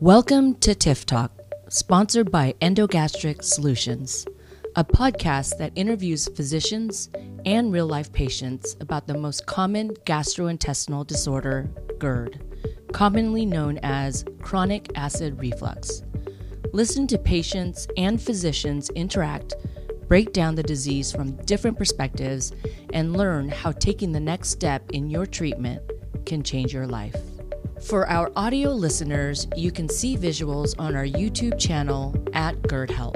Welcome to TIF Talk, sponsored by Endogastric Solutions, a podcast that interviews physicians and real life patients about the most common gastrointestinal disorder, GERD, commonly known as chronic acid reflux. Listen to patients and physicians interact, break down the disease from different perspectives, and learn how taking the next step in your treatment can change your life. For our audio listeners, you can see visuals on our YouTube channel at GERD Help.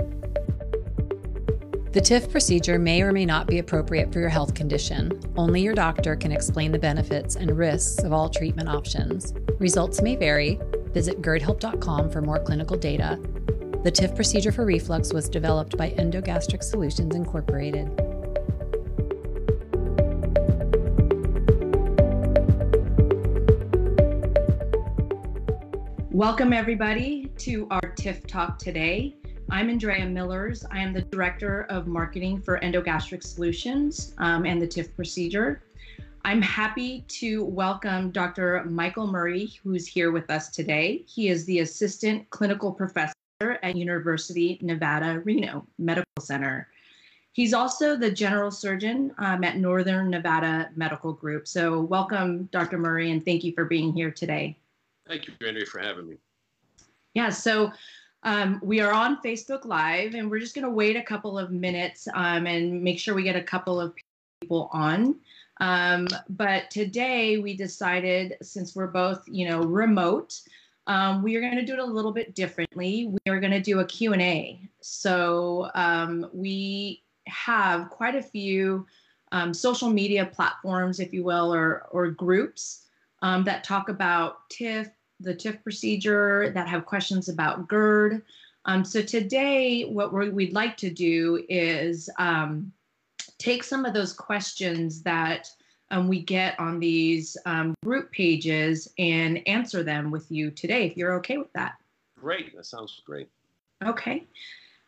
The TIF procedure may or may not be appropriate for your health condition. Only your doctor can explain the benefits and risks of all treatment options. Results may vary. Visit GERDhelp.com for more clinical data. The TIF procedure for reflux was developed by Endogastric Solutions Incorporated. Welcome, everybody, to our TIF Talk today. I'm Andrea Millers. I am the Director of Marketing for Endogastric Solutions um, and the TIF procedure. I'm happy to welcome Dr. Michael Murray, who's here with us today. He is the Assistant Clinical Professor at University Nevada, Reno Medical Center. He's also the General Surgeon um, at Northern Nevada Medical Group. So, welcome, Dr. Murray, and thank you for being here today. Thank you, Andrea, for having me. Yeah, so um, we are on Facebook Live, and we're just going to wait a couple of minutes um, and make sure we get a couple of people on. Um, but today we decided, since we're both, you know, remote, um, we are going to do it a little bit differently. We are going to do a Q&A. So um, we have quite a few um, social media platforms, if you will, or, or groups that talk about TIF, the TIF procedure, that have questions about GERD. Um, so today, what we would like to do is um, take some of those questions that um, we get on these um, group pages and answer them with you today, if you're okay with that. Great, that sounds great. Okay,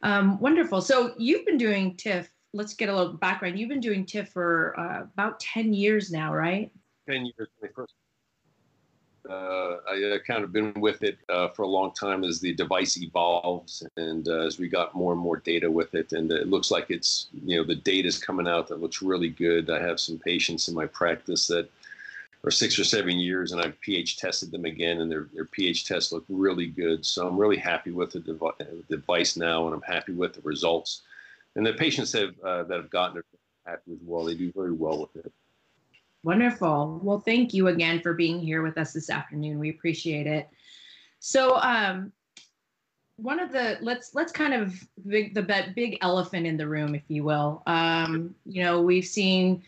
um, wonderful. So you've been doing TIF. Let's get a little background. You've been doing TIF for uh, about 10 years now, right? 10 years. My first uh, I kind of been with it uh, for a long time as the device evolves and uh, as we got more and more data with it. And it looks like it's, you know, the data is coming out that looks really good. I have some patients in my practice that are six or seven years and I've pH tested them again and their, their pH tests look really good. So I'm really happy with the dev- device now and I'm happy with the results. And the patients have, uh, that have gotten it happy as well. They do very well with it. Wonderful. Well, thank you again for being here with us this afternoon. We appreciate it. So, um, one of the let's let's kind of big, the big elephant in the room, if you will. Um, you know, we've seen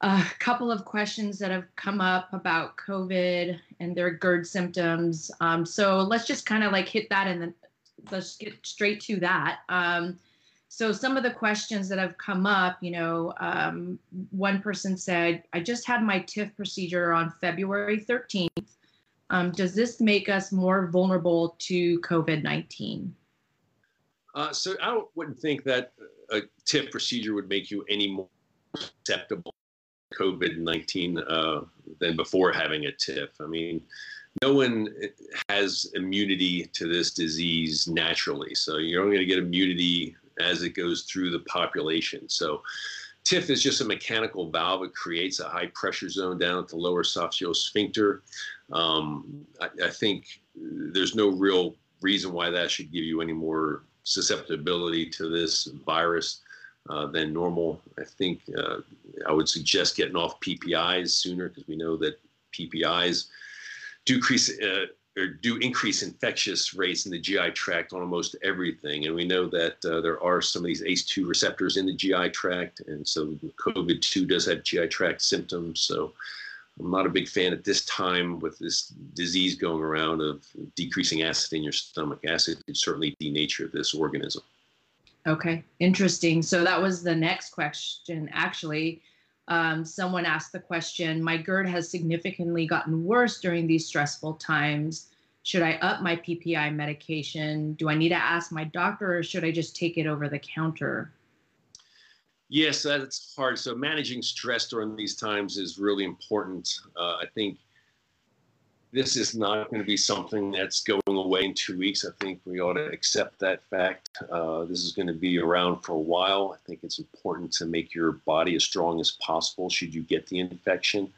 a couple of questions that have come up about COVID and their GERD symptoms. Um, so let's just kind of like hit that and then let's get straight to that. Um, so some of the questions that have come up you know um, one person said i just had my tif procedure on february 13th um, does this make us more vulnerable to covid-19 uh, so i wouldn't think that a tif procedure would make you any more susceptible to covid-19 uh, than before having a tif i mean no one has immunity to this disease naturally. So you're only going to get immunity as it goes through the population. So TIF is just a mechanical valve. It creates a high pressure zone down at the lower sphincter. Um, I, I, think there's no real reason why that should give you any more susceptibility to this virus uh, than normal. I think uh, I would suggest getting off PPIs sooner because we know that PPIs decrease uh, or do increase infectious rates in the GI tract on almost everything. And we know that uh, there are some of these ACE2 receptors in the GI tract. And so COVID 2 does have GI tract symptoms. So I'm not a big fan at this time with this disease going around of decreasing acid in your stomach. Acid could certainly denature this organism. Okay, interesting. So that was the next question, actually. Um, someone asked the question My GERD has significantly gotten worse during these stressful times. Should I up my PPI medication? Do I need to ask my doctor or should I just take it over the counter? Yes, that's hard. So, managing stress during these times is really important. Uh, I think this is not going to be something that's going away in two weeks. I think we ought to accept that fact. Uh, this is going to be around for a while. I think it's important to make your body as strong as possible should you get the infection.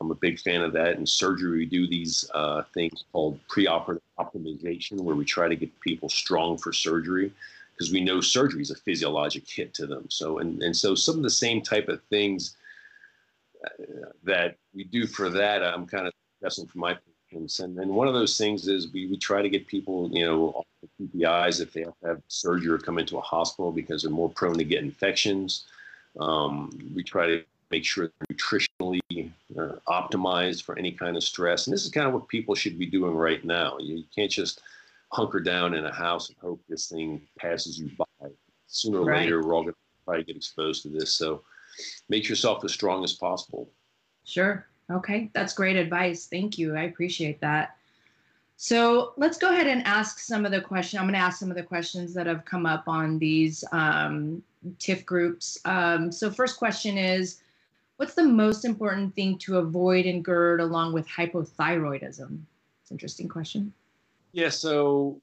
I'm a big fan of that. In surgery, we do these uh, things called preoperative optimization, where we try to get people strong for surgery because we know surgery is a physiologic hit to them. So, and, and so some of the same type of things uh, that we do for that, I'm kind of suggesting for my patients. And, and one of those things is we, we try to get people, you know, off the PPIs if they have to have surgery or come into a hospital because they're more prone to get infections. Um, we try to make sure they're nutritionally uh, optimized for any kind of stress. And this is kind of what people should be doing right now. You, you can't just hunker down in a house and hope this thing passes you by. Sooner or right. later, we're all going to probably get exposed to this. So make yourself as strong as possible. Sure. Okay, that's great advice. Thank you. I appreciate that. So let's go ahead and ask some of the questions. I'm going to ask some of the questions that have come up on these um, TIF groups. Um, so first question is, what's the most important thing to avoid in GERD along with hypothyroidism? It's an interesting question. Yeah, so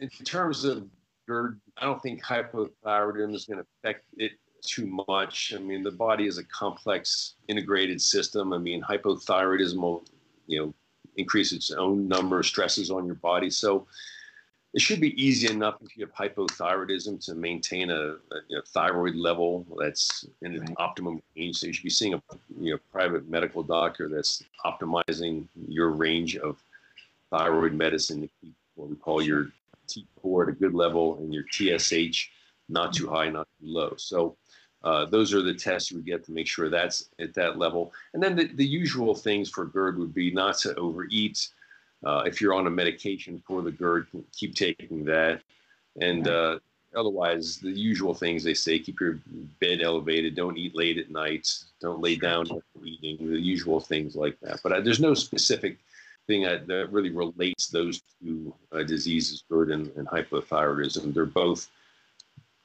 in terms of GERD, I don't think hypothyroidism is going to affect it too much. I mean, the body is a complex, integrated system. I mean, hypothyroidism will, you know, increase its own number of stresses on your body. So it should be easy enough if you have hypothyroidism to maintain a, a you know, thyroid level that's in an right. optimum range. So you should be seeing a you know private medical doctor that's optimizing your range of thyroid medicine to keep what we call your T4 at a good level and your TSH not too high, not too low. So uh, those are the tests we get to make sure that's at that level. And then the, the usual things for GERD would be not to overeat. Uh, if you're on a medication for the GERD, keep taking that. And uh, otherwise, the usual things they say keep your bed elevated, don't eat late at night, don't lay down after eating, the usual things like that. But uh, there's no specific thing that, that really relates those two uh, diseases, GERD and, and hypothyroidism. They're both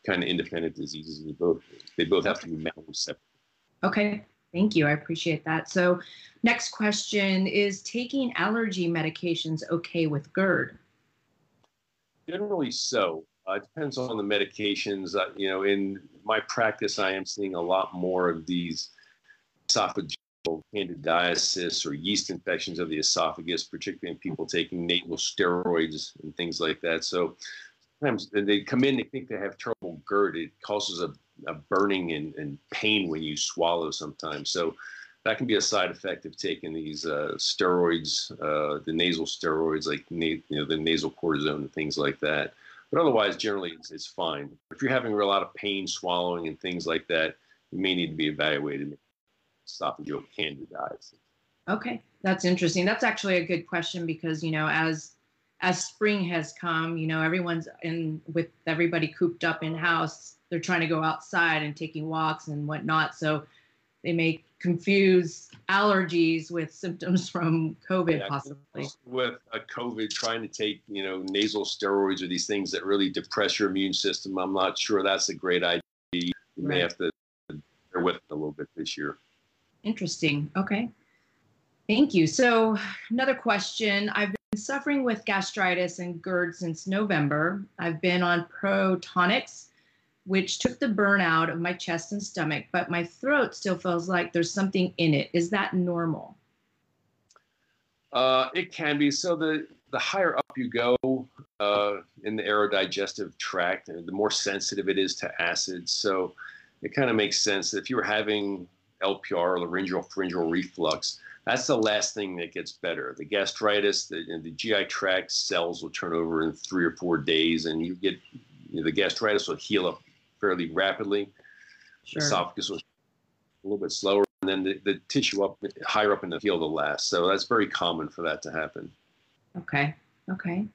kind of independent diseases, they both they both have to be managed separately. Okay, thank you. I appreciate that. So, next question is: taking allergy medications okay with GERD? Generally, so. Uh, it depends on the medications. Uh, you know, in my practice, I am seeing a lot more of these esophageal candidiasis or yeast infections of the esophagus, particularly in people taking nasal steroids and things like that. So sometimes they come in, they think they have terrible GERD. It causes a, a burning and, and, pain when you swallow sometimes. So that can be a side effect of taking these uh, steroids, uh, the nasal steroids, like na- you know the nasal cortisone and things like that. But otherwise, generally, it's, it's fine. If you're having a lot of pain swallowing and things like that, you may need to be evaluated. Esophageal candidiasis. Okay, that's interesting. That's actually a good question because you know as as spring has come, you know, everyone's in with everybody cooped up in house. They're trying to go outside and taking walks and whatnot. So they may confuse allergies with symptoms from COVID, yeah, possibly. With a COVID, trying to take, you know, nasal steroids or these things that really depress your immune system, I'm not sure that's a great idea. You right. may have to bear with it a little bit this year. Interesting. Okay. Thank you. So, another question. I've suffering with gastritis and GERD since November. I've been on Protonix, which took the burn out of my chest and stomach, but my throat still feels like there's something in it. Is that normal? Uh, it can be. So the the higher up you go uh, in the aerodigestive tract, the more sensitive it is to acids. So it kind of makes sense that if you're having LPR laryngeal pharyngeal reflux, that's the last thing that gets better. The gastritis, the, the GI tract cells will turn over in three or four days, and you get you know, the gastritis will heal up fairly rapidly. Sure. Esophagus will a little bit slower, and then the, the tissue up higher up in the field will last. So that's very common for that to happen. Okay. Okay.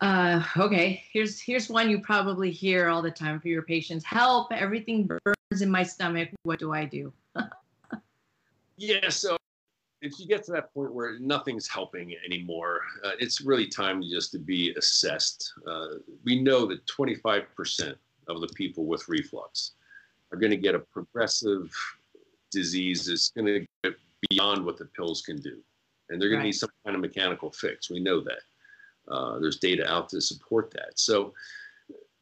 Uh, okay. Here's here's one you probably hear all the time for your patients. Help! Everything burns in my stomach. What do I do? yeah. So if you get to that point where nothing's helping anymore, uh, it's really time just to be assessed. Uh, we know that 25% of the people with reflux are going to get a progressive disease that's going to get beyond what the pills can do. and they're going Right. to need some kind of mechanical fix. We know that. Uh, there's data out to support that. So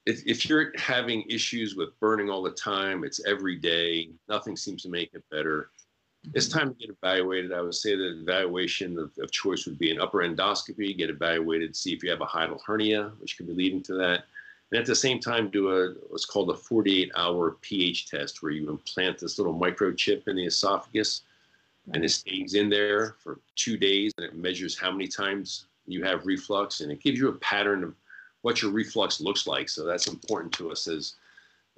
if, if you're having issues with burning all the time, it's every day, nothing seems to make it better. It's time to get evaluated. I would say that evaluation of, of choice would be an upper endoscopy, get evaluated, see if you have a hiatal hernia, which could be leading to that. And at the same time, do a what's called a 48 hour pH test where you implant this little microchip in the esophagus and it stays in there for two days and it measures how many times you have reflux and it gives you a pattern of what your reflux looks like. So that's important to us as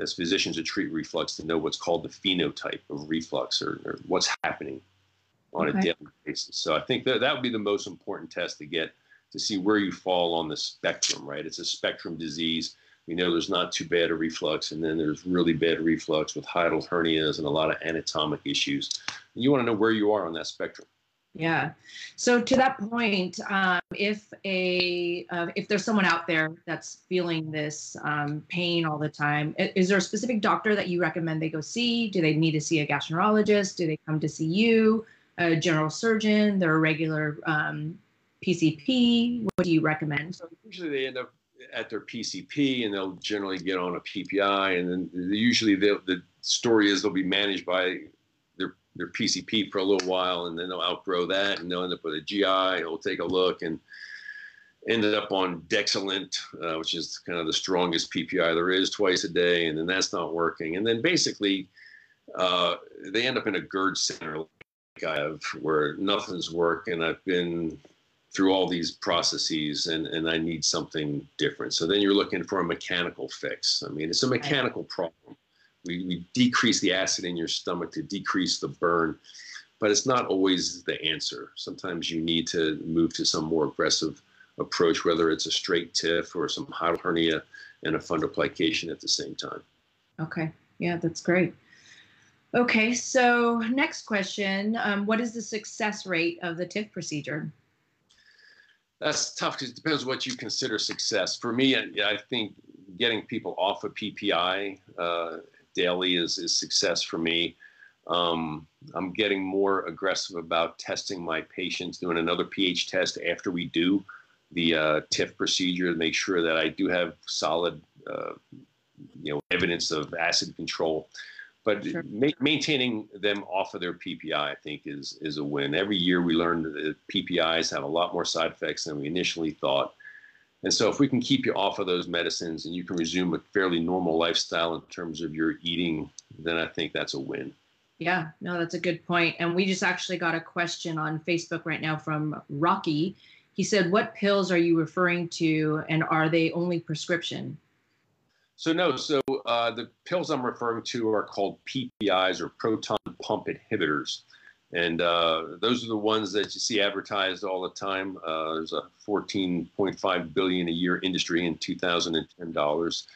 as physicians that treat reflux to know what's called the phenotype of reflux or, or what's happening on Okay. a daily basis. So I think that that would be the most important test to get to see where you fall on the spectrum, right? It's a spectrum disease. We know there's not too bad a reflux, and then there's really bad reflux with hiatal hernias and a lot of anatomic issues. And You want to know where you are on that spectrum. Yeah. So to that point, um, if a uh, if there's someone out there that's feeling this um, pain all the time, is there a specific doctor that you recommend they go see? Do they need to see a gastroenterologist? Do they come to see you, a general surgeon? They're a regular um, PCP. What do you recommend? So usually they end up at their PCP and they'll generally get on a PPI, and then usually the story is they'll be managed by their PCP for a little while, and then they'll outgrow that, and they'll end up with a GI. He'll take a look and ended up on Dexilant, uh, which is kind of the strongest PPI there is, twice a day, and then that's not working, and then basically uh, they end up in a GERD center like I have, where nothing's working. I've been through all these processes and, and I need something different. So then you're looking for a mechanical fix. I mean, it's a mechanical problem. We, we decrease the acid in your stomach to decrease the burn, but it's not always the answer. Sometimes you need to move to some more aggressive approach, whether it's a straight TIF or some hiatal hernia and a fundoplication at the same time. Okay. Yeah, that's great. Okay. So next question: um, What is the success rate of the TIF procedure? That's tough because it depends what you consider success. For me, I, I think getting people off of PPI uh, daily is, is success for me. Um, I'm getting more aggressive about testing my patients, doing another pH test after we do the uh, TIF procedure to make sure that I do have solid, uh, you know, evidence of acid control. But Sure. ma- maintaining them off of their PPI, I think, is is a win. Every year we learn that PPIs have a lot more side effects than we initially thought. And so, if we can keep you off of those medicines and you can resume a fairly normal lifestyle in terms of your eating, then I think that's a win. Yeah, no, that's a good point. And we just actually got a question on Facebook right now from Rocky. He said, What pills are you referring to, and are they only prescription? So no, so uh, the pills I'm referring to are called PPIs or proton pump inhibitors, and uh, those are the ones that you see advertised all the time. Uh, there's a 14.5 billion a year industry in 2010 dollars.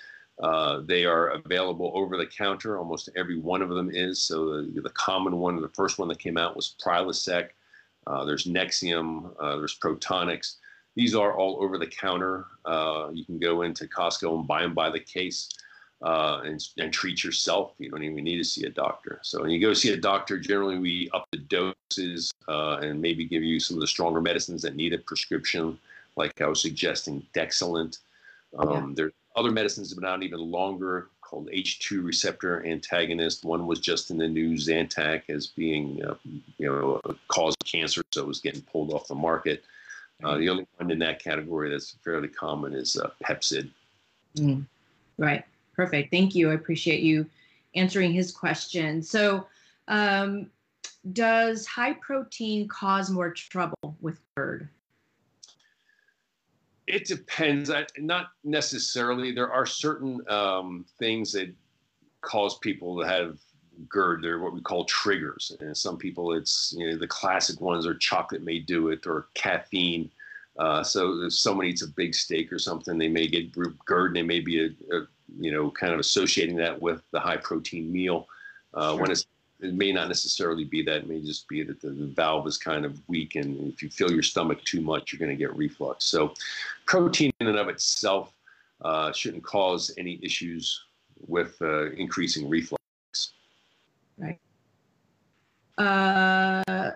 Uh, they are available over the counter. Almost every one of them is. So the, the common one, the first one that came out was Prilosec. Uh, there's Nexium. Uh, there's Protonix. These are all over the counter. Uh, you can go into Costco and buy them by the case uh, and, and treat yourself. You don't even need to see a doctor. So when you go see a doctor, generally we up the doses uh, and maybe give you some of the stronger medicines that need a prescription, like I was suggesting, Dexilant. Um, There's other medicines that have been out even longer called H2 receptor antagonist. One was just in the news, Zantac, as being, uh, you know, a cause of cancer, so it was getting pulled off the market. Uh, the only one in that category that's fairly common is uh, Pepcid. Mm, Right. Perfect. Thank you. I appreciate you answering his question. So, um, does high protein cause more trouble with GERD? It depends. I, not necessarily. There are certain um, things that cause people to have GERD. They're what we call triggers. And some people, it's you know the classic ones are chocolate may do it or caffeine. Uh, so if someone eats a big steak or something, they may get GERD. And they may be a, a you know kind of associating that with the high protein meal. Uh, When it's it may not necessarily be that. It may just be that the, the valve is kind of weak, and if you fill your stomach too much, you're going to get reflux. So, protein in and of itself uh, shouldn't cause any issues with uh, increasing reflux. Right. Uh,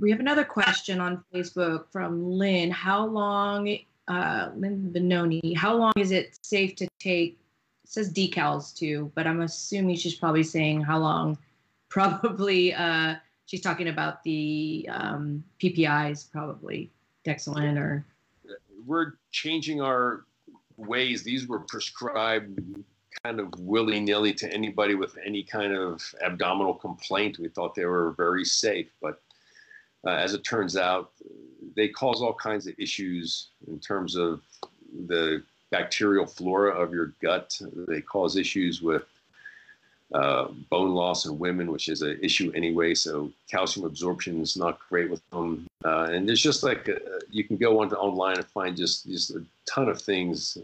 we have another question on Facebook from Lynn. How long, uh, Lynn Benoni, how long is it safe to take? Says decals too, but I'm assuming she's probably saying how long. Probably, uh, she's talking about the um, PPIs, probably Dexilant or. We're changing our ways. These were prescribed kind of willy nilly to anybody with any kind of abdominal complaint. We thought they were very safe, but uh, as it turns out, they cause all kinds of issues in terms of the bacterial flora of your gut. They cause issues with uh, bone loss in women, which is an issue anyway. So calcium absorption is not great with them. Uh, and there's just like a, uh, you can go onto online and find just just a ton of things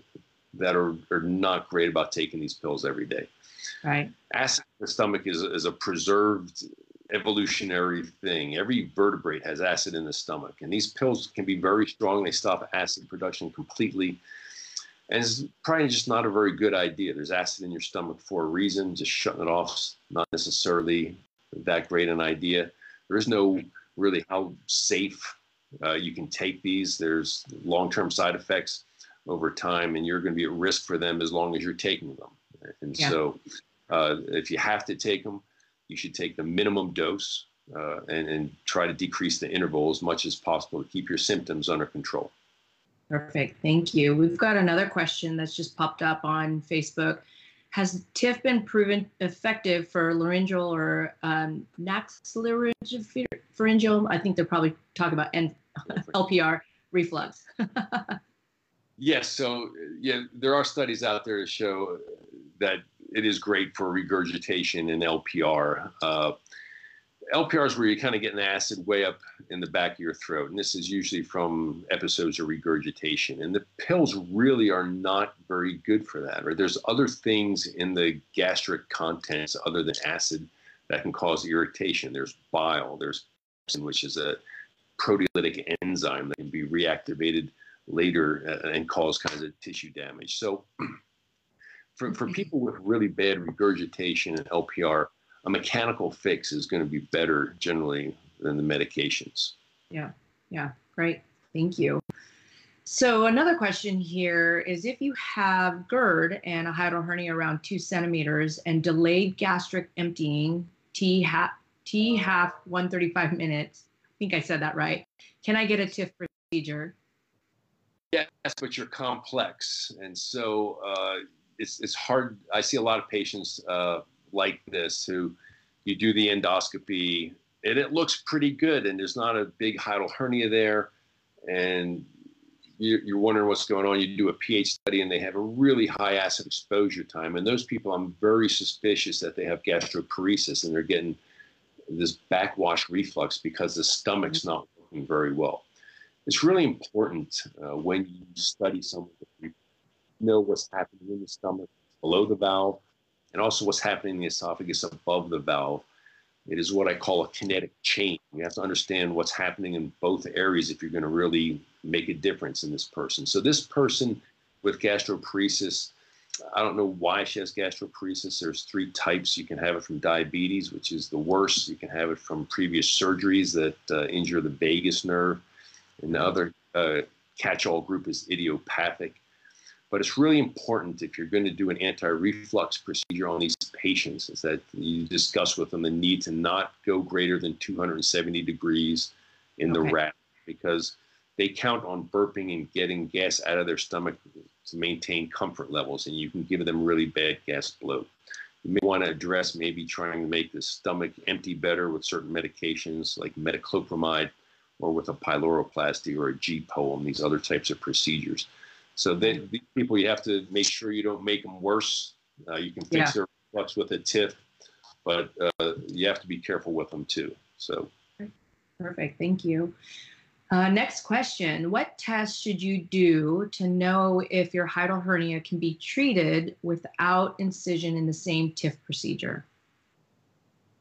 that are, are not great about taking these pills every day. Right. Acid in the stomach is, is a preserved evolutionary thing. Every vertebrate has acid in the stomach, and these pills can be very strong. They stop acid production completely. And it's probably just not a very good idea. There's acid in your stomach for a reason. Just shutting it off not necessarily that great an idea. There is no really how safe uh, you can take these. There's long-term side effects over time, and you're going to be at risk for them as long as you're taking them. And yeah. so, uh, if you have to take them, you should take the minimum dose uh, and, and try to decrease the interval as much as possible to keep your symptoms under control. Perfect. Thank you. We've got another question that's just popped up on Facebook. Has TIF been proven effective for laryngeal or um, nasolaryngeal? I think they're probably talking about N- LPR reflux. yes. So, yeah, there are studies out there to show that it is great for regurgitation and LPR. Uh, LPR is where you're kind of getting acid way up in the back of your throat, and this is usually from episodes of regurgitation. And the pills really are not very good for that. Right? There's other things in the gastric contents other than acid that can cause irritation. There's bile. There's which is a proteolytic enzyme that can be reactivated later uh, and cause kinds of tissue damage. So for, for people with really bad regurgitation and LPR, a mechanical fix is going to be better generally than the medications. Yeah, yeah, great. Thank you. So another question here is if you have GERD and a hiatal hernia around two centimeters and delayed gastric emptying, T half, T half 135 minutes, I think I said that right. Can I get a TIF procedure? Yes, but you're complex. And so uh, it's it's hard. I see a lot of patients uh, like this who you do the endoscopy and it looks pretty good, and there's not a big hiatal hernia there, and you're, wondering what's going on. You do a pH study, and they have a really high acid exposure time, and those people, I'm very suspicious that they have gastroparesis and they're getting this backwash reflux because the stomach's not working very well. It's really important uh, when you study someone to know what's happening in the stomach below the valve and also what's happening in the esophagus above the valve. It is what I call a kinetic chain. You have to understand what's happening in both areas if you're going to really make a difference in this person. So, this person with gastroparesis, I don't know why she has gastroparesis. There's three types. You can have it from diabetes, which is the worst. You can have it from previous surgeries that uh, injure the vagus nerve. And the other uh, catch all group is idiopathic. But it's really important if you're going to do an anti-reflux procedure on these patients is that you discuss with them the need to not go greater than 270 degrees in the okay. because they count on burping and getting gas out of their stomach to maintain comfort levels, and you can give them really bad gas bloat. You may want to address maybe trying to make the stomach empty better with certain medications like metoclopramide or with a pyloroplasty or a G-POEM, and these other types of procedures. So then these people, you have to make sure you don't make them worse. Uh, you can fix yeah. their reflux with a TIF, but uh, you have to be careful with them too. So. Perfect. Thank you. Uh, next question. What tests should you do to know if your hiatal hernia can be treated without incision in the same TIF procedure?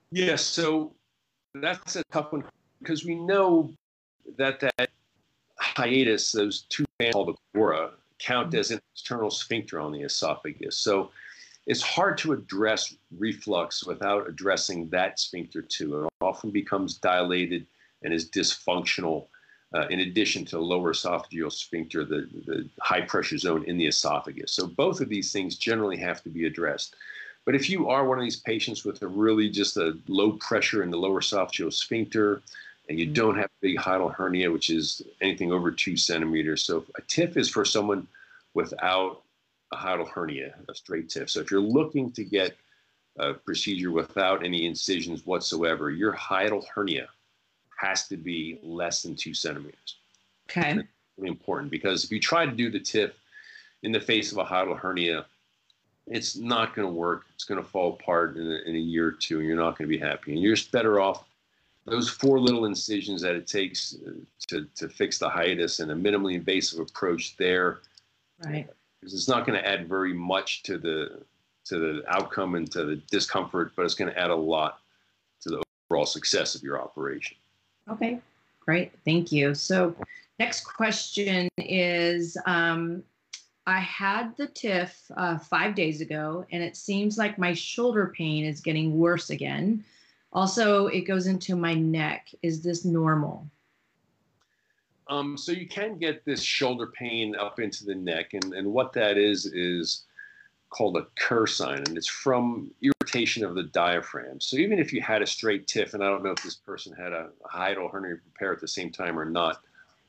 Yes, yeah, so that's a tough one because we know that that hiatus, those two bands called the crura, count as an external sphincter on the esophagus. So it's hard to address reflux without addressing that sphincter too. It often becomes dilated and is dysfunctional. Uh, in addition to the lower esophageal sphincter, the, the high pressure zone in the esophagus. So both of these things generally have to be addressed. But if you are one of these patients with a really just a low pressure in the lower esophageal sphincter, and you don't have a big hiatal hernia, which is anything over two centimeters. So a TIF is for someone without a hiatal hernia, a straight TIF. So if you're looking to get a procedure without any incisions whatsoever, your hiatal hernia has to be less than two centimeters. Okay. That's really important because if you try to do the TIF in the face of a hiatal hernia, it's not going to work. It's going to fall apart in a, in a year or two, and you're not going to be happy. And you're just better off those four little incisions that it takes uh, to, to fix the hiatus and a minimally invasive approach there. Right. Because it's not going to add very much to the to the outcome and to the discomfort, but it's going to add a lot to the overall success of your operation. Okay, great. Thank you. So, next question is um, I had the TIF uh, five days ago, and it seems like my shoulder pain is getting worse again. Also, it goes into my neck. Is this normal? Um, so you can get this shoulder pain up into the neck, and, and what that is is called a Kehr sign, and it's from irritation of the diaphragm. So even if you had a straight TIF, and I don't know if this person had a, a hiatal hernia repair at the same time or not,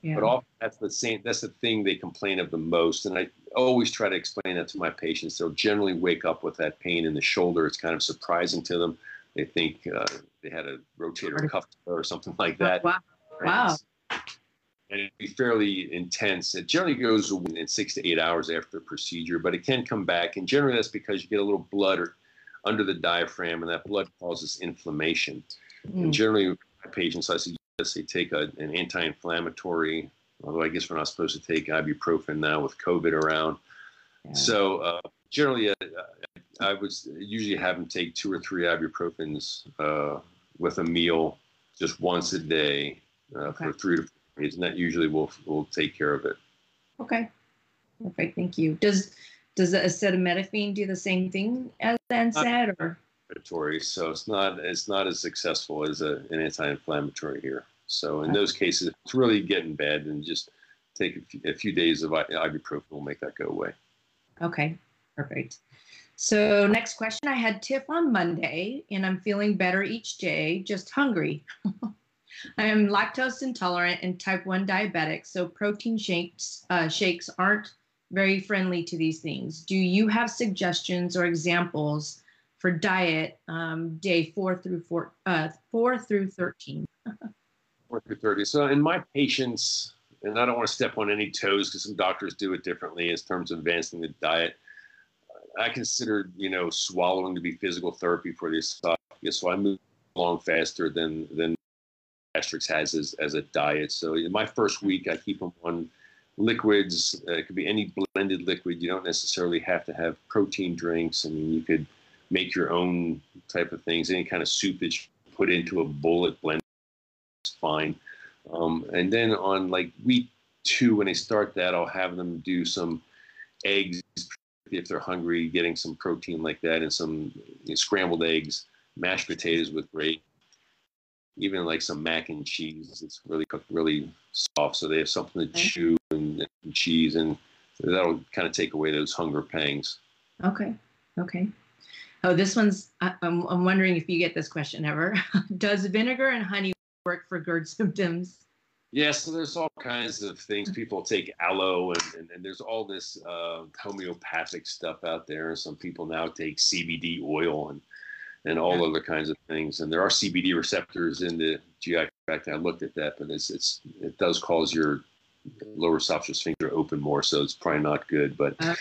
yeah. but often that's the same. That's the thing they complain of the most, and I always try to explain that to my patients. They'll generally wake up with that pain in the shoulder. It's kind of surprising to them. They think uh, they had a rotator cuff or something like that. Wow. Wow and it'd be fairly intense. It generally goes in six to eight hours after the procedure, but it can come back. And generally, that's because you get a little blood or, under the diaphragm, and that blood causes inflammation. Mm. And generally, my patients, I suggest they take a, an anti inflammatory, although I guess we're not supposed to take ibuprofen now with COVID around. Yeah. So, uh, generally, uh, I would usually have them take two or three ibuprofens uh, with a meal just once a day uh, okay. for three to four days, and that usually will will take care of it. Okay. perfect. thank you. Does does the acetaminophen do the same thing as NSAID or? So it's not it's not as successful as a, an anti-inflammatory here. So in those cases, it's really getting bad, and just take a few, a few days of ibuprofen will make that go away. Okay, perfect. So next question, I had TIF on Monday, and I'm feeling better each day, just hungry. I am lactose intolerant and type 1 diabetic, so protein shakes, uh, shakes aren't very friendly to these things. Do you have suggestions or examples for diet um, day four through four, uh, four through 13? four through 30. So in my patients, and I don't want to step on any toes because some doctors do it differently in terms of advancing the diet. I consider, you know, swallowing to be physical therapy for the esophagus. So I move along faster than than Asterix has as, as a diet. So in my first week, I keep them on liquids. Uh, it could be any blended liquid. You don't necessarily have to have protein drinks. I mean, you could make your own type of things. Any kind of soup that you put into a bullet blend is fine. Um, and then on like week two, when they start that, I'll have them do some eggs if they're hungry, getting some protein like that, and some you know, scrambled eggs, mashed potatoes with great even like some mac and cheese. It's really cooked really soft, so they have something to okay. chew and, and, cheese, and that'll kind of take away those hunger pangs. Okay. Okay. Oh, this one's. I, I'm, I'm wondering if you get this question ever. Does vinegar and honey work for GERD symptoms? Yeah, so there's all kinds of things. People take aloe, and, and, and there's all this uh, homeopathic stuff out there. Some people now take CBD oil, and and all other kinds of things. And there are CBD receptors in the GI tract. I looked at that, but it's, it's it does cause your lower esophageal sphincter open more, so it's probably not good. But uh,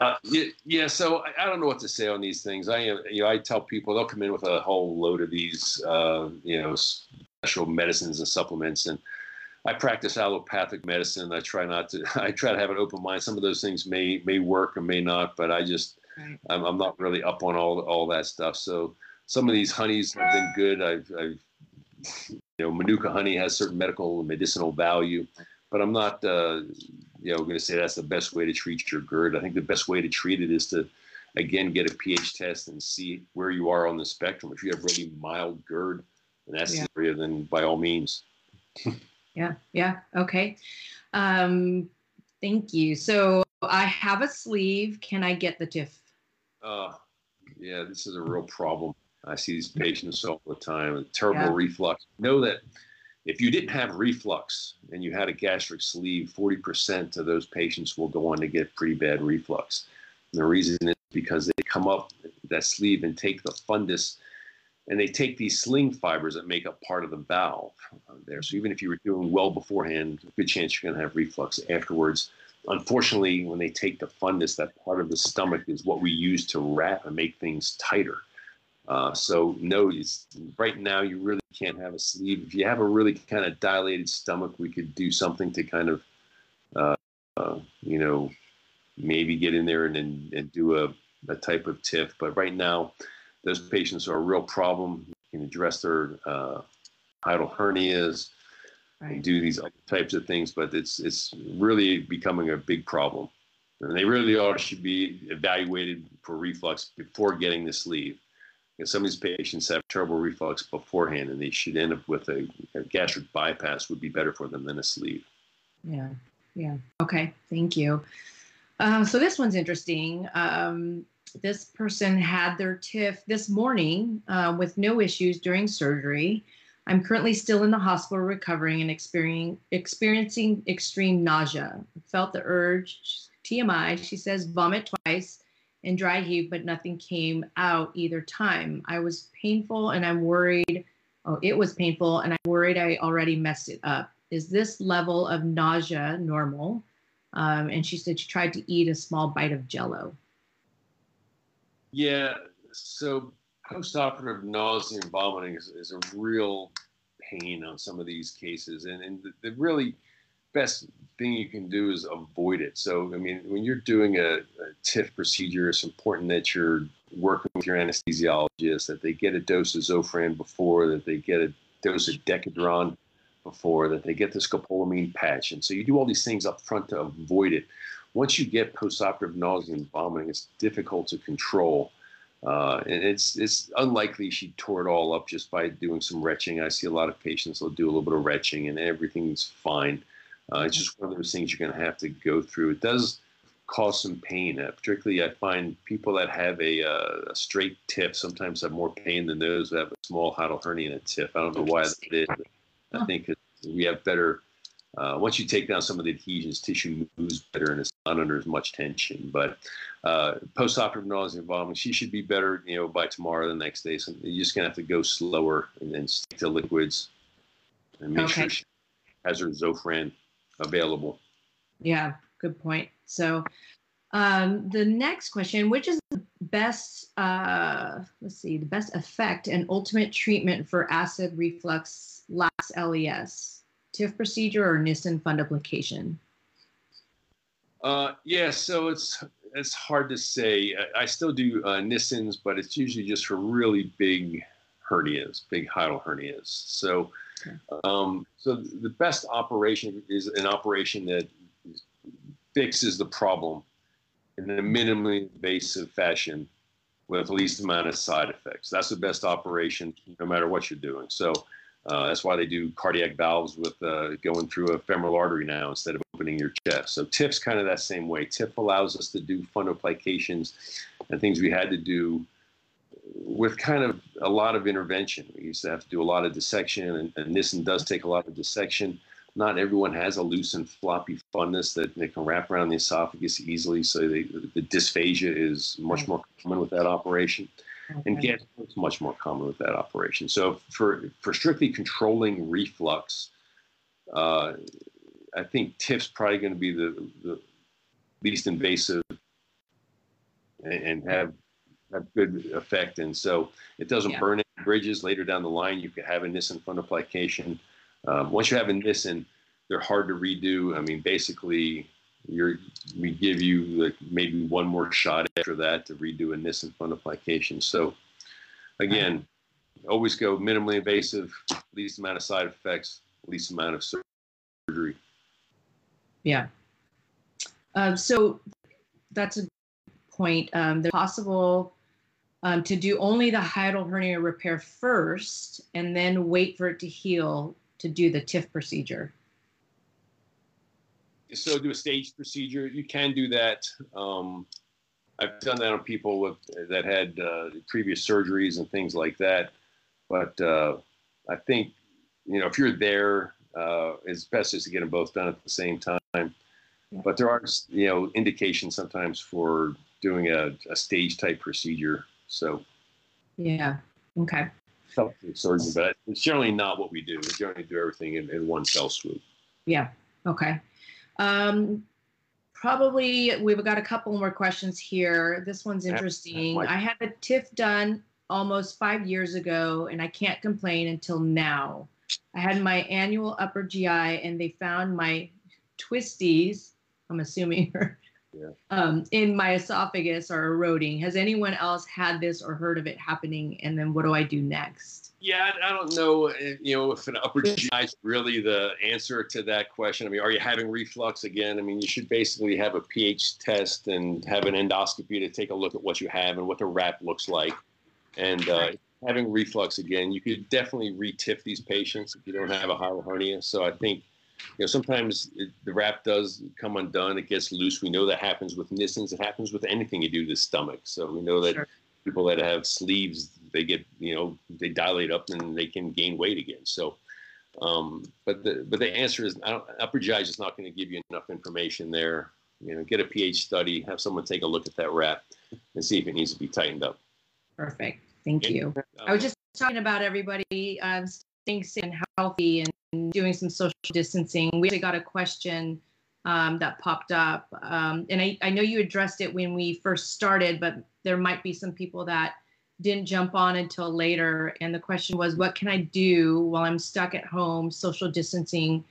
uh yeah, yeah, so I, I, don't know what to say on these things. I you know I tell people they'll come in with a whole load of these uh, you know special medicines and supplements and. I practice allopathic medicine. I try not to. I try to have an open mind. Some of those things may may work or may not, but I just Right. I'm, I'm not really up on all all that stuff. So some of these honeys have been good. I've, I've you know, Manuka honey has certain medical and medicinal value, but I'm not, uh, you know, going to say that's the best way to treat your GERD. I think the best way to treat it is to, again, get a pH test and see where you are on the spectrum. If you have really mild GERD, and that's yeah. then by all means, yeah, yeah, okay. Um, thank you. So I have a sleeve. Can I get the TIF? Uh, yeah, this is a real problem. I see these patients all the time. Terrible yeah. reflux. Know that if you didn't have reflux and you had a gastric sleeve, 40% of those patients will go on to get pretty bad reflux. And the reason is because they come up that sleeve and take the fundus and they take these sling fibers that make up part of the valve there. So even if you were doing well beforehand, good chance you're going to have reflux afterwards. Unfortunately, when they take the fundus, that part of the stomach is what we use to wrap and make things tighter. Uh, so no, right now you really can't have a sleeve. If you have a really kind of dilated stomach, we could do something to kind of, uh, uh, you know, maybe get in there and, and, and do a, a type of TIF. But right now, those patients are a real problem. You can address their uh, hiatal hernias right. and do these other types of things, but it's it's really becoming a big problem. And they really ought should be evaluated for reflux before getting the sleeve some of these patients have terrible reflux beforehand, and they should end up with a, a gastric bypass would be better for them than a sleeve. Yeah, yeah. Okay, thank you. Uh, so this one's interesting. Um, this person had their TIF this morning uh, with no issues during surgery. I'm currently still in the hospital recovering and experiencing extreme nausea. Felt the urge, TMI. She says vomit twice and dry heave, but nothing came out either time. I was painful and I'm worried. Oh, it was painful and I'm worried I already messed it up. Is this level of nausea normal? Um, and she said she tried to eat a small bite of jello. Yeah, so postoperative nausea and vomiting is, is a real pain on some of these cases. And, and the, the really, best thing you can do is avoid it. So, I mean, when you're doing a, a TIF procedure, it's important that you're working with your anesthesiologist, that they get a dose of Zofran before, that they get a dose of Decadron before, that they get the scopolamine patch. And so you do all these things up front to avoid it. Once you get postoperative nausea and vomiting, it's difficult to control. Uh, and it's it's unlikely she tore it all up just by doing some retching. I see a lot of patients they'll do a little bit of retching and everything's fine. Uh, it's just one of those things you're going to have to go through. It does cause some pain. Uh, particularly, I find people that have a, uh, a, straight TIF sometimes have more pain than those that have a small hiatal hernia and a TIF. I don't know why that is. I think we have better. Uh, once you take down some of the adhesions, tissue moves better and it's not under as much tension. But uh, post-operative nausea and vomiting, she should be better, you know, by tomorrow, the next day. So you're just gonna have to go slower and then stick to liquids and make okay. sure she has her Zofran available. Yeah, good point. So um, the next question, which is the best, uh, let's see, the best effect and ultimate treatment for acid reflux lax LES? TIF procedure or Nissen fundoplication? Uh, yeah, so it's it's hard to say. I, I still do uh, Nissens, but it's usually just for really big hernias, big hiatal hernias. So um, so the best operation is an operation that fixes the problem in a minimally invasive fashion with least amount of side effects. That's the best operation, no matter what you're doing. So uh, that's why they do cardiac valves with uh, going through a femoral artery now instead of opening your chest. So TIF's kind of that same way. TIF allows us to do fundoplications and things we had to do with kind of a lot of intervention. We used to have to do a lot of dissection, and, and Nissen does take a lot of dissection. Not everyone has a loose and floppy fundus that they can wrap around the esophagus easily, so they, the dysphagia is much more common with that operation. And gas is much more common with that operation. So for, for strictly controlling reflux, uh, I think TIF's probably going to be the, the least invasive and, and have have good effect. And so it doesn't yeah. burn any bridges later down the line. You could have a Nissen fundoplication. Um, once you have a Nissen, they're hard to redo. I mean, basically, you're, we give you like maybe one more shot after that to redo a Nissen fundoplication. So again, always go minimally invasive, least amount of side effects, least amount of surgery. Yeah. Um, so that's a point. Um, there's possible um, to do only the hiatal hernia repair first and then wait for it to heal to do the TIF procedure? So do a staged procedure. You can do that. Um, I've done that on people with, that had uh, previous surgeries and things like that. But uh, I think, you know, if you're there, uh, it's best just to get them both done at the same time. Yeah. But there are, you know, indications sometimes for doing a, a stage type procedure. So, yeah, okay. Surgeon, but it's generally not what we do. We generally do everything in, in one fell swoop. Yeah. Okay. Um, probably we've got a couple more questions here. This one's interesting. I had the TIF done almost five years ago, and I can't complain until now. I had my annual upper GI, and they found my twisties. I'm assuming yeah. um, in my esophagus are eroding. Has anyone else had this or heard of it happening? And then what do I do next? Yeah, I don't know. Eh, you know, if an upper GI is really the answer to that question. I mean, are you having reflux again? I mean, you should basically have a pH test and have an endoscopy to take a look at what you have and what the wrap looks like. And uh, having reflux again, you could definitely re-TIF these patients if you don't have a hiatal hernia. So I think you know, sometimes it, the wrap does come undone. It gets loose. We know that happens with Nissens. It happens with anything you do to the stomach. So we know that sure. People that have sleeves, they get, you know, they dilate up and they can gain weight again. So, um, but the but the answer is, I don't, upper GI is not going to give you enough information there. You know, get a pH study, have someone take a look at that wrap, and see if it needs to be tightened up. Perfect. Thank you. I was just talking about everybody um, staying safe and healthy and doing some social distancing. We actually got a question um, that popped up. Um, and I, I know you addressed it when we first started, but there might be some people that didn't jump on until later. And the question was, what can I do while I'm stuck at home, social distancing,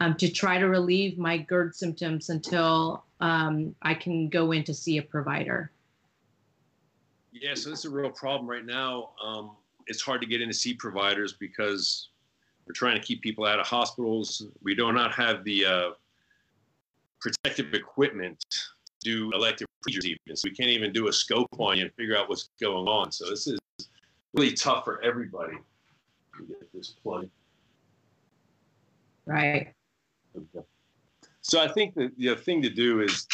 um, to try to relieve my GERD symptoms until um, I can go in to see a provider? Yeah, so this is a real problem right now. Um, it's hard to get in to see providers because we're trying to keep people out of hospitals. We do not have the uh, protective equipment to do elective procedures even. So we can't even do a scope on you and figure out what's going on. So this is really tough for everybody to get this plug. Right. So I think the, the thing to do is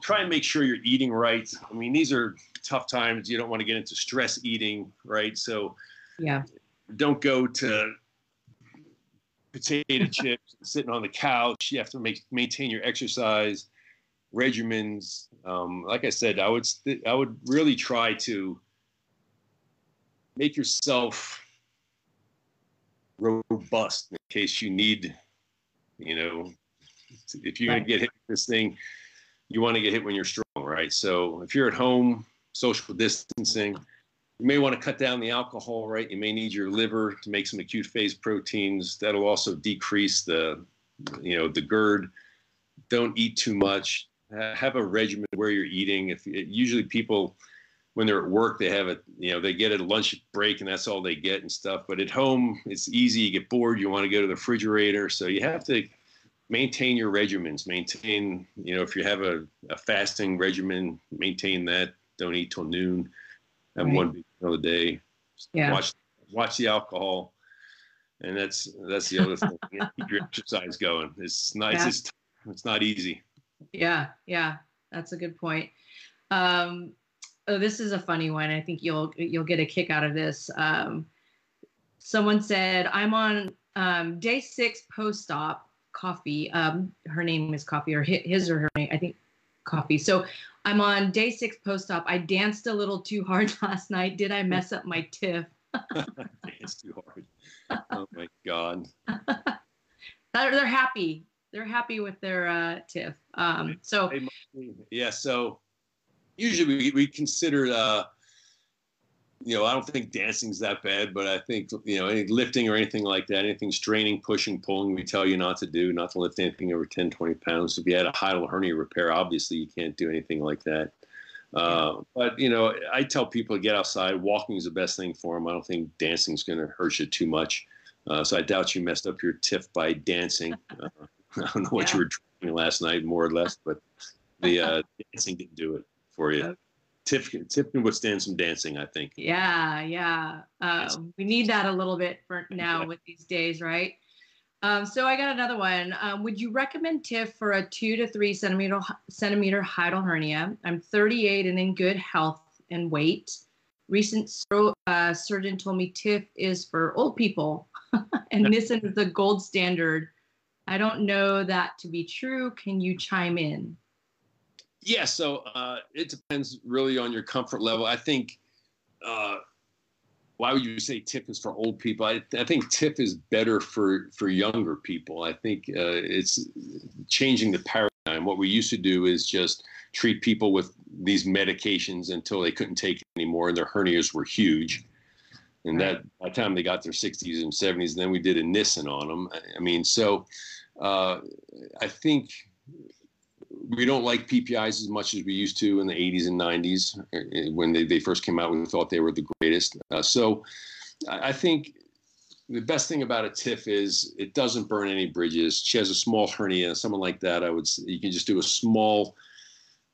try and make sure you're eating right. I mean, these are tough times. You don't want to get into stress eating, right? So yeah, don't go to potato chips, sitting on the couch. You have to make, maintain your exercise regimens. Um, like I said, I would st- I would really try to make yourself robust in case you need, you know, if you're right. gonna get hit with this thing, you want to get hit when you're strong, right? So if you're at home, social distancing you may want to cut down the alcohol, right? You may need your liver to make some acute phase proteins. That'll also decrease the, you know, the GERD. Don't eat too much. Have a regimen where you're eating. If usually people, when they're at work, they have a, you know, they get a lunch break and that's all they get and stuff. But at home, it's easy. You get bored. You want to go to the refrigerator. So you have to maintain your regimens. Maintain, you know, if you have a, a fasting regimen, maintain that. Don't eat till noon. Have right. one a day. Yeah. Watch watch the alcohol, and that's that's the other thing. Keep your exercise going. It's not yeah. it's, it's not easy. Yeah, yeah, that's a good point. Um, oh, this is a funny one. I think you'll you'll get a kick out of this. Um, someone said, "I'm on um, day six post-op coffee. Um, her name is Coffee, or his or her name. I think coffee. So I'm on day six post op. I danced a little too hard last night. Did I mess up my TIF? danced too hard. Oh my God. they're, happy. They're happy with their uh, TIF. Um, so, yeah. So usually we, we consider uh, you know, I don't think dancing's that bad, but I think you know, any lifting or anything like that, anything straining, pushing, pulling, we tell you not to do, not to lift anything over 10, 20 pounds. If you had a hiatal hernia repair, obviously you can't do anything like that. Uh, but you know, I tell people to get outside. Walking is the best thing for them. I don't think dancing's going to hurt you too much. Uh, so I doubt you messed up your TIF by dancing. Uh, I don't know what yeah. you were drinking last night, more or less, but the uh, dancing didn't do it for you. TIF, TIF can withstand some dancing, I think. Yeah, yeah. Uh, we need that a little bit for now with these days, right? Um, so I got another one. Um, would you recommend TIF for a two to three centimeter centimeter hiatal hernia? I'm 38 and in good health and weight. Recent uh, surgeon told me TIF is for old people, and this is the gold standard. I don't know that to be true. Can you chime in? Yeah, so uh, it depends really on your comfort level. I think uh, why would you say TIF is for old people? I, I think TIF is better for for younger people. I think uh, it's changing the paradigm. What we used to do is just treat people with these medications until they couldn't take it anymore, and their hernias were huge. And that by the time they got their 60s and 70s, and then we did a Nissen on them. I mean, so uh, I think we don't like PPIs as much as we used to in the 80s and 90s uh, when they, they first came out. We thought they were the greatest. Uh, so I think the best thing about a TIF is it doesn't burn any bridges. She has a small hernia, someone like that. I would you can just do a small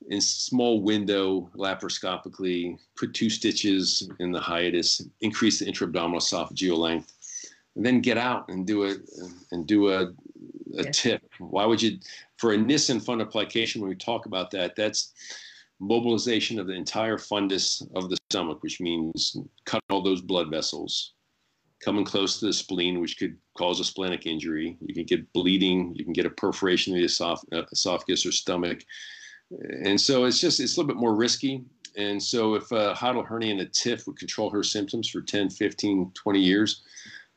in small window laparoscopically, put two stitches in the hiatus, increase the intra-abdominal esophageal length, and then get out and do it and do a a yeah. TIF. Why would you, for a Nissen fundoplication, when we talk about that, that's mobilization of the entire fundus of the stomach, which means cutting all those blood vessels, coming close to the spleen, which could cause a splenic injury. You can get bleeding. You can get a perforation of the esoph- uh, esophagus or stomach. And so it's just, it's a little bit more risky. And so if a hiatal hernia and a TIF would control her symptoms for 10, 15, 20 years,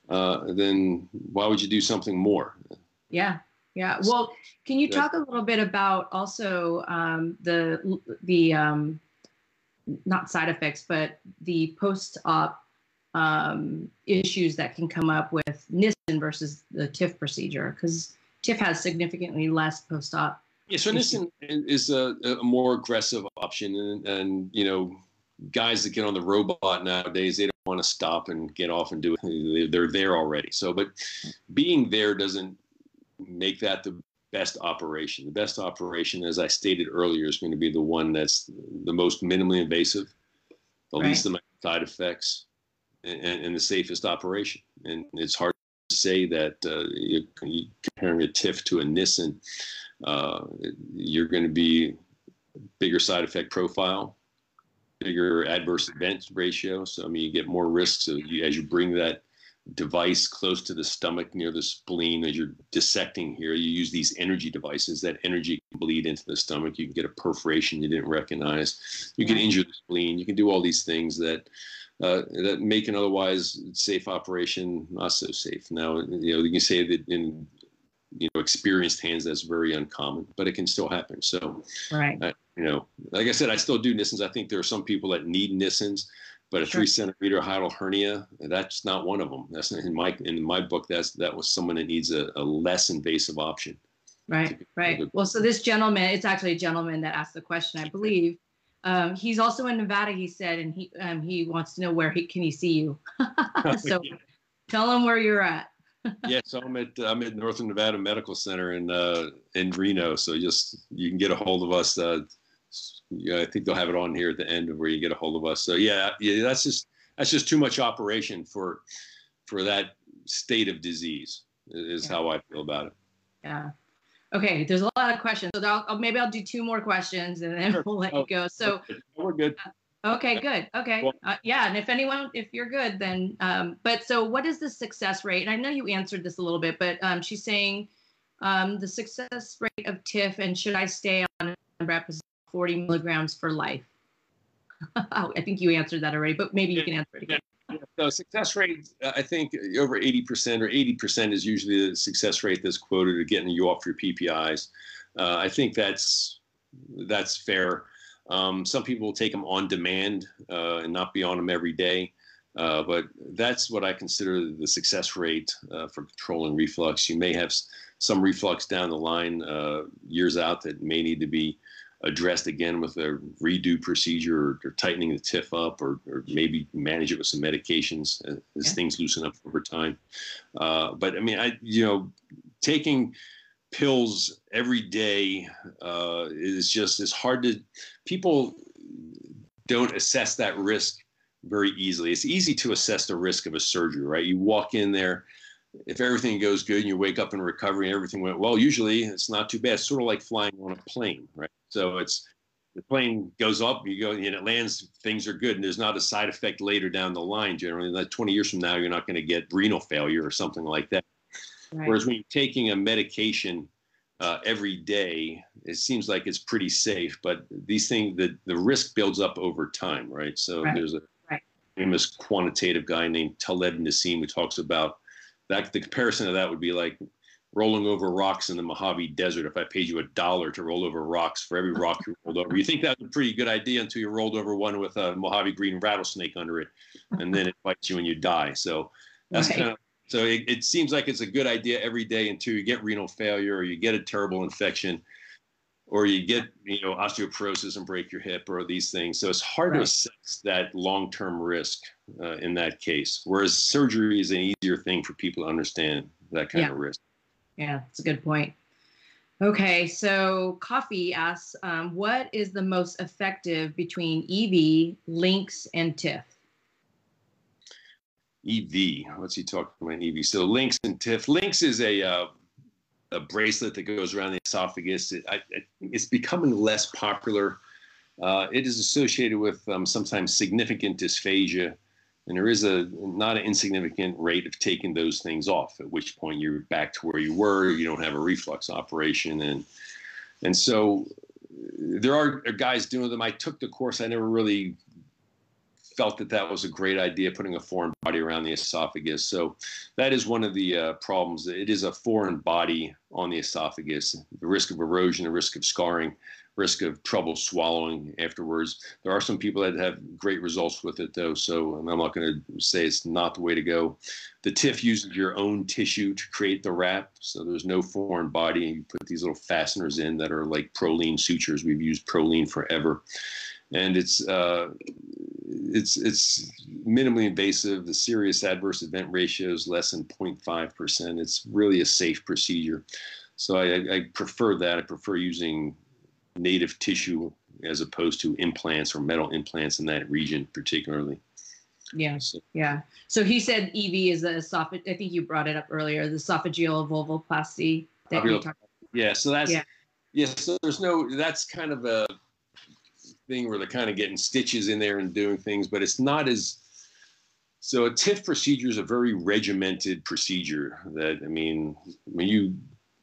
uh, then why would you do something more? Yeah. Yeah. Well, can you talk a little bit about also um, the the um, not side effects, but the post-op um, issues that can come up with Nissen versus the TIF procedure? Because TIF has significantly less post-op. Yeah. So Nissen is a, a, more aggressive option, and, and you know, guys that get on the robot nowadays, they don't want to stop and get off and do it. They're there already. So, but being there doesn't make that the best operation. The best operation, as I stated earlier, is going to be the one that's the most minimally invasive, the right. least amount of side effects, and, and, the safest operation. And it's hard to say that uh, you, comparing a TIF to a Nissen, uh, you're going to be bigger side effect profile, bigger adverse event ratio. So I mean, you get more risks you, as you bring that device close to the stomach near the spleen as you're dissecting here you use these energy devices. That energy can bleed into the stomach. You can get a perforation you didn't recognize. You can injure the spleen. You can do all these things that uh, that make an otherwise safe operation not so safe. Now you know you can say that in you know experienced hands that's very uncommon but it can still happen. So right. uh, you know like i said i still do nissens. I think there are some people that need nissens but a sure. three centimeter hiatal hernia, that's not one of them. That's in my in my book. That's that was someone that needs a, a less invasive option. Right, right. Well, so this gentleman, it's actually a gentleman that asked the question, I believe. Um, he's also in Nevada, he said, and he um, he wants to know where he can he see you. so tell him where you're at. yeah, so I'm at I'm at Northern Nevada Medical Center in uh, in Reno. So just you can get a hold of us. Uh, yeah, I think they'll have it on here at the end of where you get a hold of us. So yeah, yeah, that's just that's just too much operation for for that state of disease. Is yeah. how I feel about it. Yeah. Okay. There's a lot of questions, so I'll, maybe I'll do two more questions and then we'll let oh, you go. So we're good. Uh, okay, good. Okay. Uh, yeah. And if anyone, if you're good, then, um, but so what is the success rate? And I know you answered this a little bit, but um, she's saying um, the success rate of TIF and should I stay on represent 40 milligrams for life? I think you answered that already, but maybe you can answer it again. So success rate, uh, I think over 80% or 80% is usually the success rate that's quoted of getting you off your PPIs. Uh, I think that's that's fair. Um, some people will take them on demand uh, and not be on them every day. Uh, but that's what I consider the success rate uh, for controlling reflux. You may have some reflux down the line uh, years out that may need to be addressed again with a redo procedure or, or tightening the TIF up or, or, maybe manage it with some medications as, as yeah. things loosen up over time. Uh, but I mean, I, you know, taking pills every day uh, is just, it's hard to, people don't assess that risk very easily. It's easy to assess the risk of a surgery, right? You walk in there, if everything goes good and you wake up in recovery and everything went well, usually it's not too bad. It's sort of like flying on a plane, right? So it's the plane goes up, you go and it lands, things are good, and there's not a side effect later down the line. Generally, like 20 years from now, you're not going to get renal failure or something like that. Right. Whereas when you're taking a medication uh, every day, it seems like it's pretty safe. But these things, the, the risk builds up over time, right? So right. there's a right. famous quantitative guy named Taleb Nassim who talks about that. The comparison of that would be like rolling over rocks in the Mojave Desert. If I paid you a dollar to roll over rocks for every rock you rolled over, you think that's a pretty good idea until you rolled over one with a Mojave green rattlesnake under it, and then it bites you and you die. So that's right. kind of so it, it, seems like it's a good idea every day until you get renal failure or you get a terrible infection or you get you know osteoporosis and break your hip or these things. So it's hard right. to assess that long-term risk uh, in that case. Whereas surgery is an easier thing for people to understand that kind yeah. of risk. Yeah, that's a good point. Okay, so Coffee asks, um, what is the most effective between EV, LINX, and TIF? EV. What's he talking about? EV. So LINX and TIF. LINX is a uh, a bracelet that goes around the esophagus. It, I, it's becoming less popular. Uh, it is associated with um, sometimes significant dysphagia, and there is a not an insignificant rate of taking those things off. At which point you're back to where you were. You don't have a reflux operation, and and so there are guys doing them. I took the course. I never really felt that that was a great idea, putting a foreign body around the esophagus. So that is one of the uh, problems. It is a foreign body on the esophagus. The risk of erosion, the risk of scarring, risk of trouble swallowing afterwards. There are some people that have great results with it, though. So I'm not going to say it's not the way to go. The TIF uses your own tissue to create the wrap, so there's no foreign body. And you put these little fasteners in that are like Prolene sutures. We've used Prolene forever and it's uh, it's it's minimally invasive. The serious adverse event ratio is less than 0.5 percent. It's really a safe procedure, so I, I, prefer that. I prefer using native tissue as opposed to implants or metal implants in that region, particularly. Yeah, so, yeah. So he said EV is the esophageal. I think you brought it up earlier. The esophageal valvuloplasty. That we talked. About. yeah. So that's yeah. yeah. So there's no. That's kind of a thing where they're kind of getting stitches in there and doing things, but it's not as so a TIF procedure is a very regimented procedure that I mean when you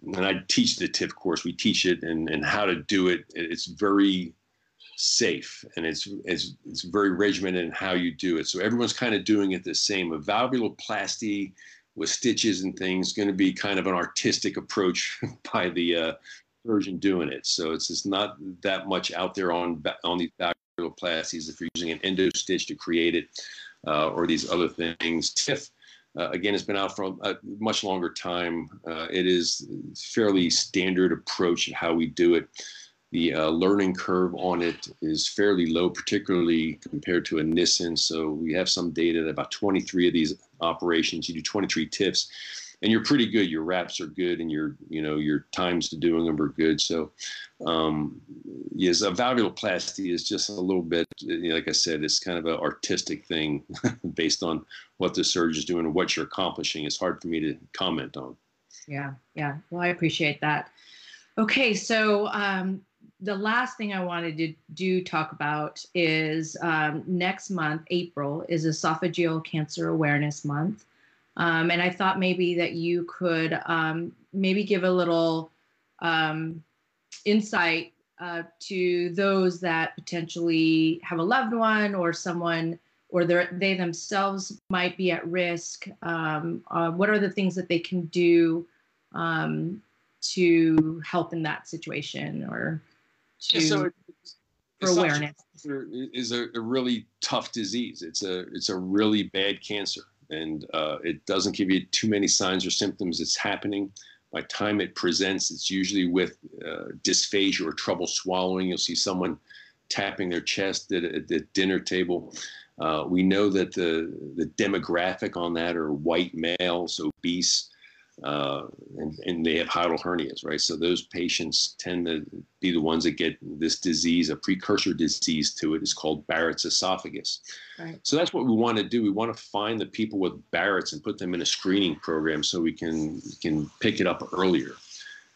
when I teach the TIF course, we teach it and, and how to do it. It's very safe and it's, it's it's very regimented in how you do it. So everyone's kind of doing it the same. A valvuloplasty with stitches and things going to be kind of an artistic approach by the uh, version doing it. So it's just not that much out there on on these valvuloplasties if you're using an endo stitch to create it uh, or these other things. TIF. uh, again, has been out for a much longer time. Uh, it is fairly standard approach of how we do it. The uh, learning curve on it is fairly low, particularly compared to a Nissen. So we have some data that about 23 of these operations, you do 23 TIFs and you're pretty good. Your wraps are good, and your you know your times to doing them are good. So, um, yes, a valvuloplasty is just a little bit, like I said, it's kind of an artistic thing based on what the surgeon's doing and what you're accomplishing. It's hard for me to comment on. Yeah, yeah. Well, I appreciate that. Okay, so um, the last thing I wanted to do talk about is um, next month, April, is Esophageal Cancer Awareness Month. Um, and I thought maybe that you could um, maybe give a little um, insight uh, to those that potentially have a loved one or someone or they themselves might be at risk. Um, uh, what are the things that they can do um, to help in that situation or to, yeah, so for awareness? Is a, a really tough disease. It's a it's a really bad cancer and uh, it doesn't give you too many signs or symptoms. It's happening. By time it presents, it's usually with uh, dysphagia or trouble swallowing. You'll see someone tapping their chest at at the dinner table. Uh, we know that the the demographic on that are white males, obese, uh, and, and, they have hiatal hernias, right? So those patients tend to be the ones that get this disease, a precursor disease to it is called Barrett's esophagus. Right. So that's what we want to do. We want to find the people with Barrett's and put them in a screening program so we can can pick it up earlier.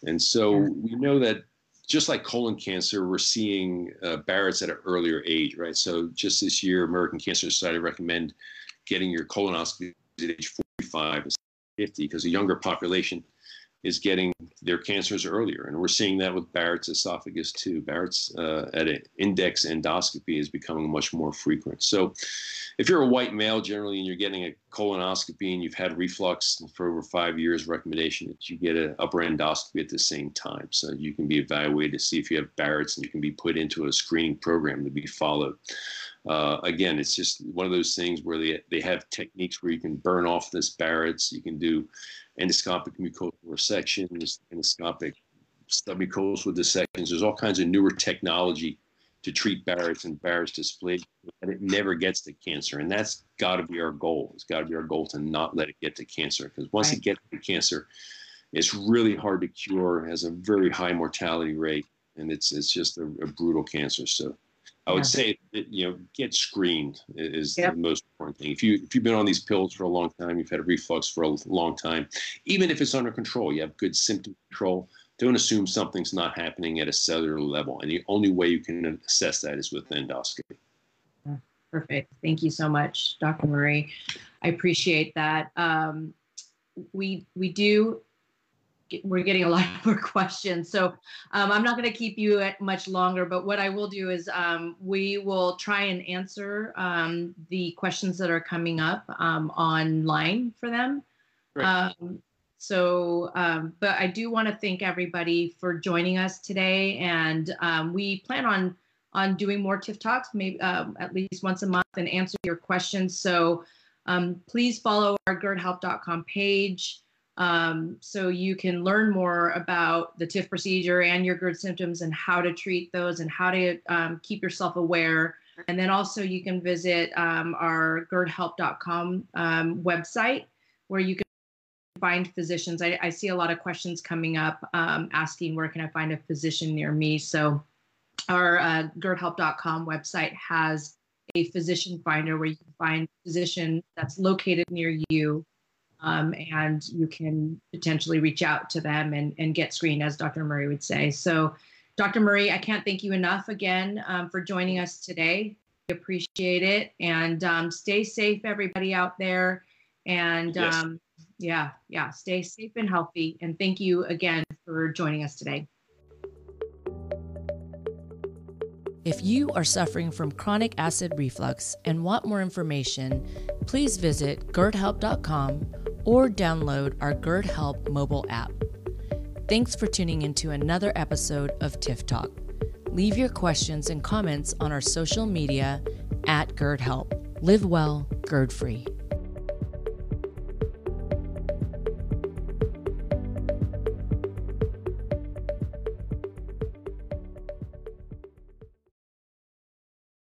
And so yeah. we know that just like colon cancer, we're seeing uh, Barrett's at an earlier age, right? So just this year, American Cancer Society recommend getting your colonoscopy at age 45 50 because the younger population is getting their cancers earlier. And we're seeing that with Barrett's esophagus too. Barrett's uh, at an index endoscopy is becoming much more frequent. So if you're a white male generally and you're getting a colonoscopy and you've had reflux for over five years, recommendation that you get an upper endoscopy at the same time. So you can be evaluated to see if you have Barrett's and you can be put into a screening program to be followed. Uh, again, it's just one of those things where they, they have techniques where you can burn off this Barrett's. You can do endoscopic mucosal resections, endoscopic submucosal dissections. There's all kinds of newer technology to treat Barrett's and Barrett's dysplasia, and it never gets to cancer. And that's got to be our goal. It's got to be our goal to not let it get to cancer because once right. it gets to cancer, it's really hard to cure, has a very high mortality rate, and it's it's just a, a brutal cancer. So I would yeah. say that, you know get screened is yep. the most important thing. If you if you've been on these pills for a long time, you've had a reflux for a long time, even if it's under control, you have good symptom control. Don't assume something's not happening at a cellular level, and the only way you can assess that is with endoscopy. Perfect. Thank you so much, Dr. Murray. I appreciate that. Um, we we do we're getting a lot more questions. So um, I'm not going to keep you much longer, but what I will do is um, we will try and answer um, the questions that are coming up um, online for them. Um, so, um, but I do want to thank everybody for joining us today, and we plan on on doing more TIF talks, maybe at least once a month, and answer your questions. So please follow our GERDHelp.com page. Um, so you can learn more about the TIF procedure and your GERD symptoms and how to treat those and how to um, keep yourself aware. And then also you can visit um, our GERDHelp.com um, website where you can find physicians. I, I, see a lot of questions coming up um, asking where can I find a physician near me. So our uh, GERDHelp.com website has a physician finder where you can find a physician that's located near you um, and you can potentially reach out to them and, and get screened, as Dr. Murray would say. So, Dr. Murray, I can't thank you enough again um, for joining us today. We appreciate it. And um, stay safe, everybody out there. And yes. Um, yeah, yeah, stay safe and healthy. And thank you again for joining us today. If you are suffering from chronic acid reflux and want more information, please visit GERDHelp.com or download our GERD Help mobile app. Thanks for tuning into another episode of TIF Talk. Leave your questions and comments on our social media at GERD Help. Live well, GERD free.